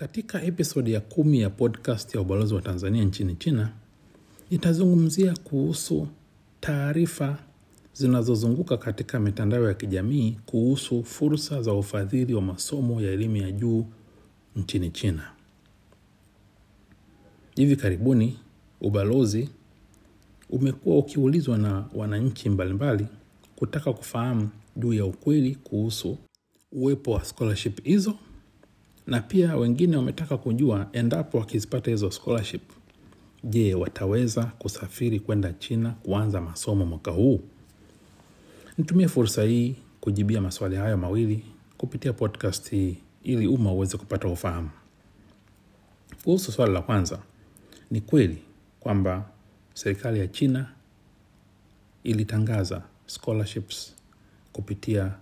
Katika episodi ya kumi ya podcast ya ubalozi wa Tanzania nchini China, nitazungumzia kuhusu taarifa zinazozunguka katika mitandao ya kijamii kuhusu fursa za ufadhili wa masomo ya elimu ya juu nchini China. Hivi karibuni ubalozi umekuwa ukiulizwa na wananchi mbalimbali kutaka kufahamu juu ya ukweli kuhusu uwepo wa scholarship hizo na pia wengine wametaka kujua endapo wakizipata hizo scholarship, je, wataweza kusafiri kwenda China kuanza masomo mwaka huu? Nitumie fursa hii kujibia maswali hayo mawili kupitia podcast hii ili umma uweze kupata ufahamu. Kuhusu swali la kwanza, ni kweli kwamba serikali ya China ilitangaza scholarships kupitia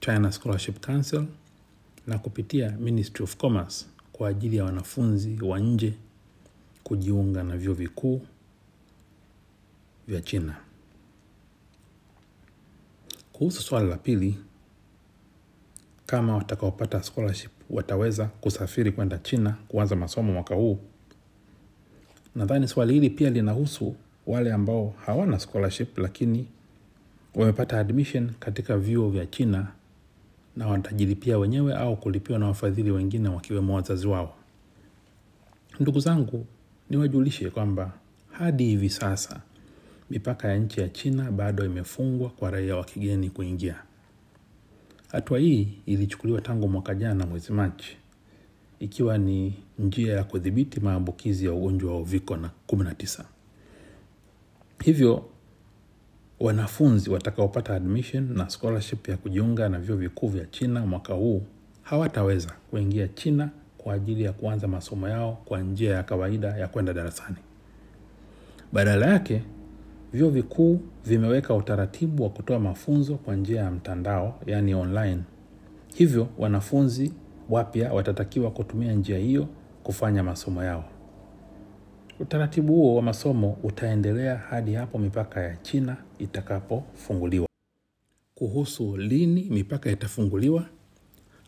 China Scholarship Council na kupitia Ministry of Commerce kwa ajili ya wanafunzi wa nje kujiunga na vyuo vikuu vya China. Kuhusu swali la pili, kama watakaopata scholarship wataweza kusafiri kwenda China kuanza masomo mwaka huu, nadhani swali hili pia linahusu wale ambao hawana scholarship lakini wamepata admission katika vyuo vya China na watajilipia wenyewe au kulipiwa na wafadhili wengine wakiwemo wazazi wao. Ndugu zangu, niwajulishe kwamba hadi hivi sasa mipaka ya nchi ya China bado imefungwa kwa raia wa kigeni kuingia. Hatua hii ilichukuliwa tangu mwaka jana mwezi Machi, ikiwa ni njia ya kudhibiti maambukizi ya ugonjwa wa uviko na 19. Hivyo wanafunzi watakaopata admission na scholarship ya kujiunga na vyuo vikuu vya China mwaka huu hawataweza kuingia China kwa ajili ya kuanza masomo yao kwa njia ya kawaida ya kwenda darasani. Badala yake, vyuo vikuu vimeweka utaratibu wa kutoa mafunzo kwa njia ya mtandao, yaani online. Hivyo wanafunzi wapya watatakiwa kutumia njia hiyo kufanya masomo yao. Utaratibu huo wa masomo utaendelea hadi hapo mipaka ya China itakapofunguliwa. Kuhusu lini mipaka itafunguliwa,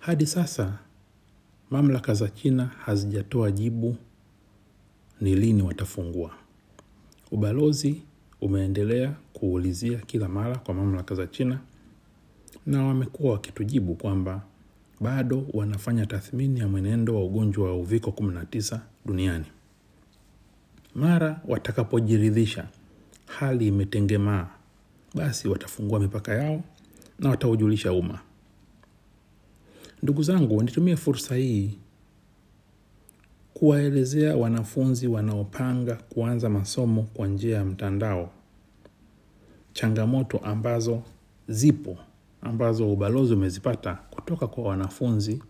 hadi sasa mamlaka za China hazijatoa jibu ni lini watafungua. Ubalozi umeendelea kuulizia kila mara kwa mamlaka za China na wamekuwa wakitujibu kwamba bado wanafanya tathmini ya mwenendo wa ugonjwa wa uviko 19 duniani. Mara watakapojiridhisha hali imetengemaa, basi watafungua mipaka yao na wataujulisha umma. Ndugu zangu, nitumie fursa hii kuwaelezea wanafunzi wanaopanga kuanza masomo kwa njia ya mtandao changamoto ambazo zipo ambazo ubalozi umezipata kutoka kwa wanafunzi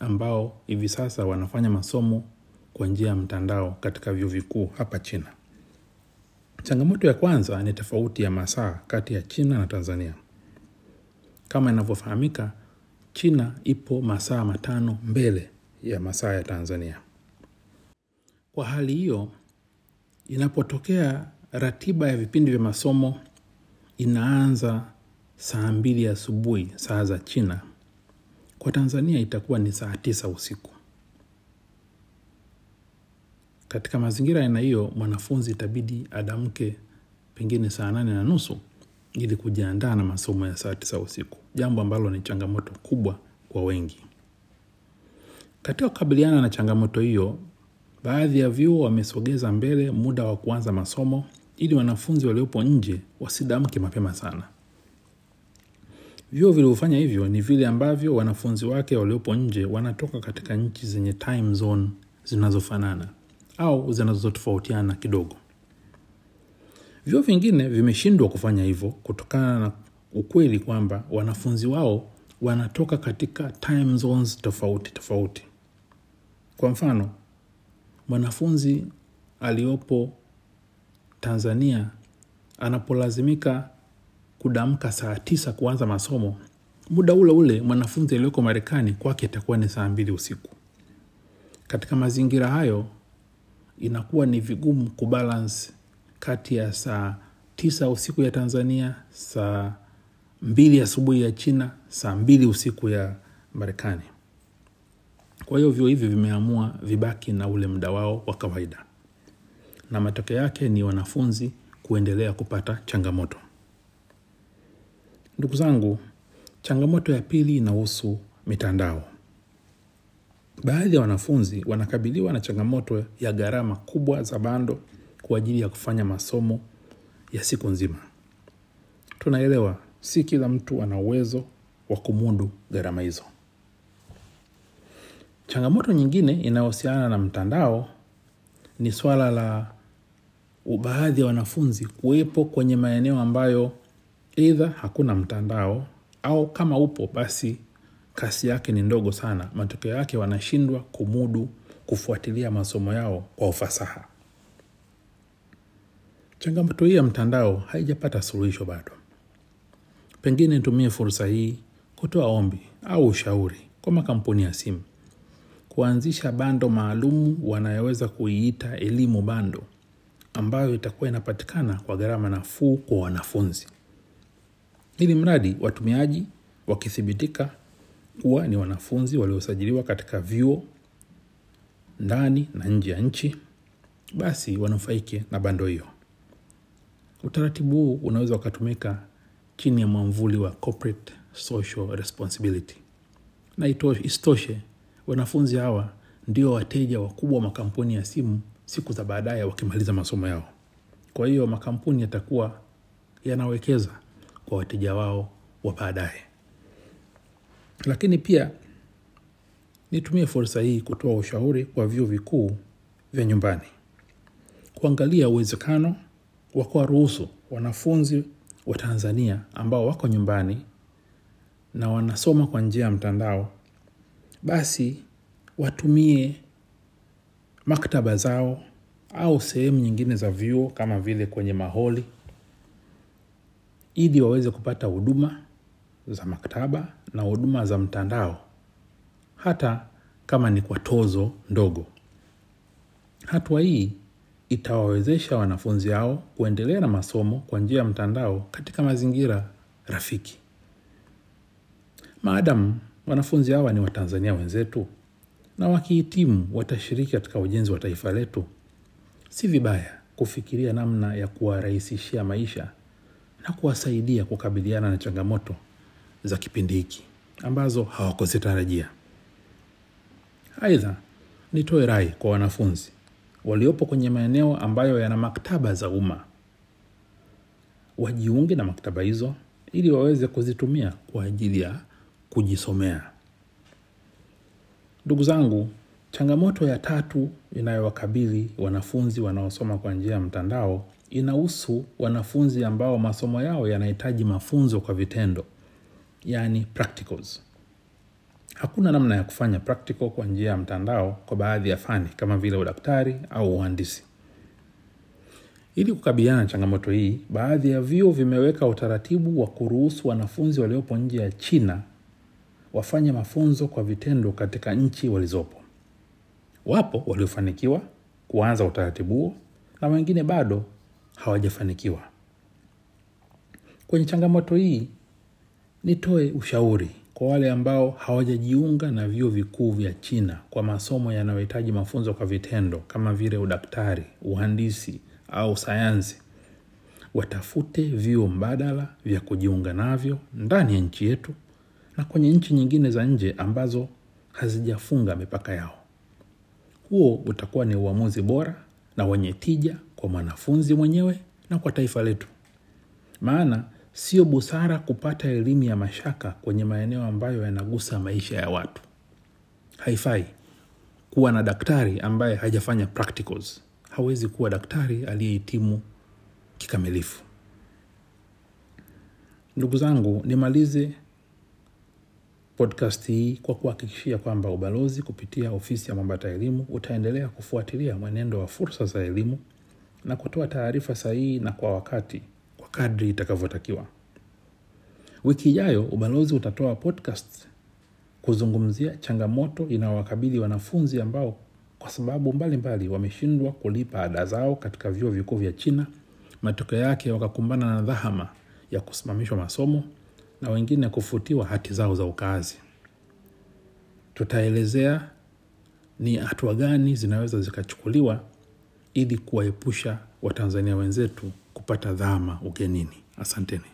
ambao hivi sasa wanafanya masomo kwa njia ya mtandao katika vyuo vikuu hapa China. Changamoto ya kwanza ni tofauti ya masaa kati ya China na Tanzania. Kama inavyofahamika, China ipo masaa matano mbele ya masaa ya Tanzania. Kwa hali hiyo, inapotokea ratiba ya vipindi vya masomo inaanza saa mbili asubuhi saa za China, kwa Tanzania itakuwa ni saa tisa usiku. Katika mazingira aina hiyo, mwanafunzi itabidi adamke pengine saa nane na nusu ili kujiandaa na masomo ya saa tisa usiku, jambo ambalo ni changamoto kubwa kwa wengi. Katika kukabiliana na changamoto hiyo, baadhi ya vyuo wamesogeza mbele muda wa kuanza masomo ili wanafunzi waliopo nje wasidamke mapema sana. Vyuo vilivyofanya hivyo ni vile ambavyo wanafunzi wake waliopo nje wanatoka katika nchi zenye time zone zinazofanana au zinazotofautiana kidogo. Vyuo vingine vimeshindwa kufanya hivyo kutokana na ukweli kwamba wanafunzi wao wanatoka katika time zones tofauti tofauti. Kwa mfano, mwanafunzi aliyopo Tanzania anapolazimika kudamka saa tisa kuanza masomo, muda ule ule mwanafunzi aliyoko Marekani kwake itakuwa ni saa mbili usiku. Katika mazingira hayo, inakuwa ni vigumu kubalance kati ya saa tisa usiku ya Tanzania, saa mbili asubuhi ya China, saa mbili usiku ya Marekani. kwa hiyo vyuo hivi vimeamua vibaki na ule muda wao wa kawaida. Na matokeo yake ni wanafunzi kuendelea kupata changamoto. Ndugu zangu changamoto ya pili inahusu mitandao baadhi ya wanafunzi wanakabiliwa na changamoto ya gharama kubwa za bando kwa ajili ya kufanya masomo ya siku nzima. Tunaelewa si kila mtu ana uwezo wa kumudu gharama hizo. Changamoto nyingine inayohusiana na mtandao ni swala la baadhi ya wanafunzi kuwepo kwenye maeneo ambayo eidha hakuna mtandao au kama upo basi kasi yake ni ndogo sana. Matokeo yake wanashindwa kumudu kufuatilia masomo yao kwa ufasaha. Changamoto hii ya mtandao haijapata suluhisho bado. Pengine nitumie fursa hii kutoa ombi au ushauri kwa makampuni ya simu. Kuanzisha bando maalumu wanayoweza kuiita elimu bando ambayo itakuwa inapatikana kwa gharama nafuu kwa wanafunzi. Ili mradi watumiaji wakithibitika kuwa ni wanafunzi waliosajiliwa katika vyuo ndani na nje ya nchi basi wanufaike na bando hiyo. Utaratibu huu unaweza ukatumika chini ya mwamvuli wa corporate social responsibility. Na isitoshe wanafunzi hawa ndio wateja wakubwa wa makampuni ya simu siku za baadaye wakimaliza masomo yao. Kwa hiyo makampuni yatakuwa yanawekeza kwa wateja wao wa baadaye lakini pia nitumie fursa hii kutoa ushauri kwa vyuo vikuu vya nyumbani. Kuangalia uwezekano wa kuwaruhusu wanafunzi wa tanzania ambao wako nyumbani na wanasoma kwa njia ya mtandao basi watumie maktaba zao au sehemu nyingine za vyuo kama vile kwenye maholi ili waweze kupata huduma za maktaba na huduma za mtandao hata kama ni kwa tozo ndogo. Hatua hii itawawezesha wanafunzi hao kuendelea na masomo kwa njia ya mtandao katika mazingira rafiki. Maadamu wanafunzi hawa ni watanzania wenzetu na wakihitimu watashiriki katika ujenzi wa taifa letu. Si vibaya kufikiria namna ya kuwarahisishia maisha na kuwasaidia kukabiliana na changamoto za kipindi hiki ambazo hawakuzitarajia. Aidha nitoe rai kwa wanafunzi waliopo kwenye maeneo ambayo yana maktaba za umma. Wajiunge na maktaba hizo ili waweze kuzitumia kwa ajili ya kujisomea. Ndugu zangu changamoto ya tatu inayowakabili wanafunzi wanaosoma kwa njia ya mtandao inahusu wanafunzi ambao masomo yao yanahitaji mafunzo kwa vitendo yaani practicals. Hakuna namna ya kufanya practical kwa njia ya mtandao kwa baadhi ya fani kama vile udaktari au uhandisi. Ili kukabiliana na changamoto hii baadhi ya vyuo vimeweka utaratibu wa kuruhusu wanafunzi waliopo nje ya china wafanye mafunzo kwa vitendo katika nchi walizopo. Wapo waliofanikiwa kuanza utaratibu huo na wengine bado hawajafanikiwa. Kwenye changamoto hii nitoe ushauri kwa wale ambao hawajajiunga na vyuo vikuu vya china kwa masomo yanayohitaji mafunzo kwa vitendo kama vile udaktari uhandisi au sayansi. Watafute vyuo mbadala vya kujiunga navyo ndani ya nchi yetu na kwenye nchi nyingine za nje ambazo hazijafunga mipaka yao. Huo utakuwa ni uamuzi bora na wenye tija kwa mwanafunzi mwenyewe na kwa taifa letu. Maana sio busara kupata elimu ya mashaka kwenye maeneo ambayo yanagusa maisha ya watu. Haifai kuwa na daktari ambaye hajafanya practicals. Hawezi kuwa daktari aliyehitimu kikamilifu. Ndugu zangu nimalize podcast hii kwa kuhakikishia kwamba ubalozi kupitia ofisi ya mwambata elimu utaendelea kufuatilia mwenendo wa fursa za elimu na kutoa taarifa sahihi na kwa wakati kadri itakavyotakiwa. Wiki ijayo ubalozi utatoa podcast kuzungumzia changamoto inayowakabili wanafunzi ambao kwa sababu mbalimbali wameshindwa kulipa ada zao katika vyuo vikuu vya china matokeo yake wakakumbana na dhahama ya kusimamishwa masomo na wengine kufutiwa hati zao za ukaazi. Tutaelezea ni hatua gani zinaweza zikachukuliwa ili kuwaepusha watanzania wenzetu kupata dhama ugenini. Asanteni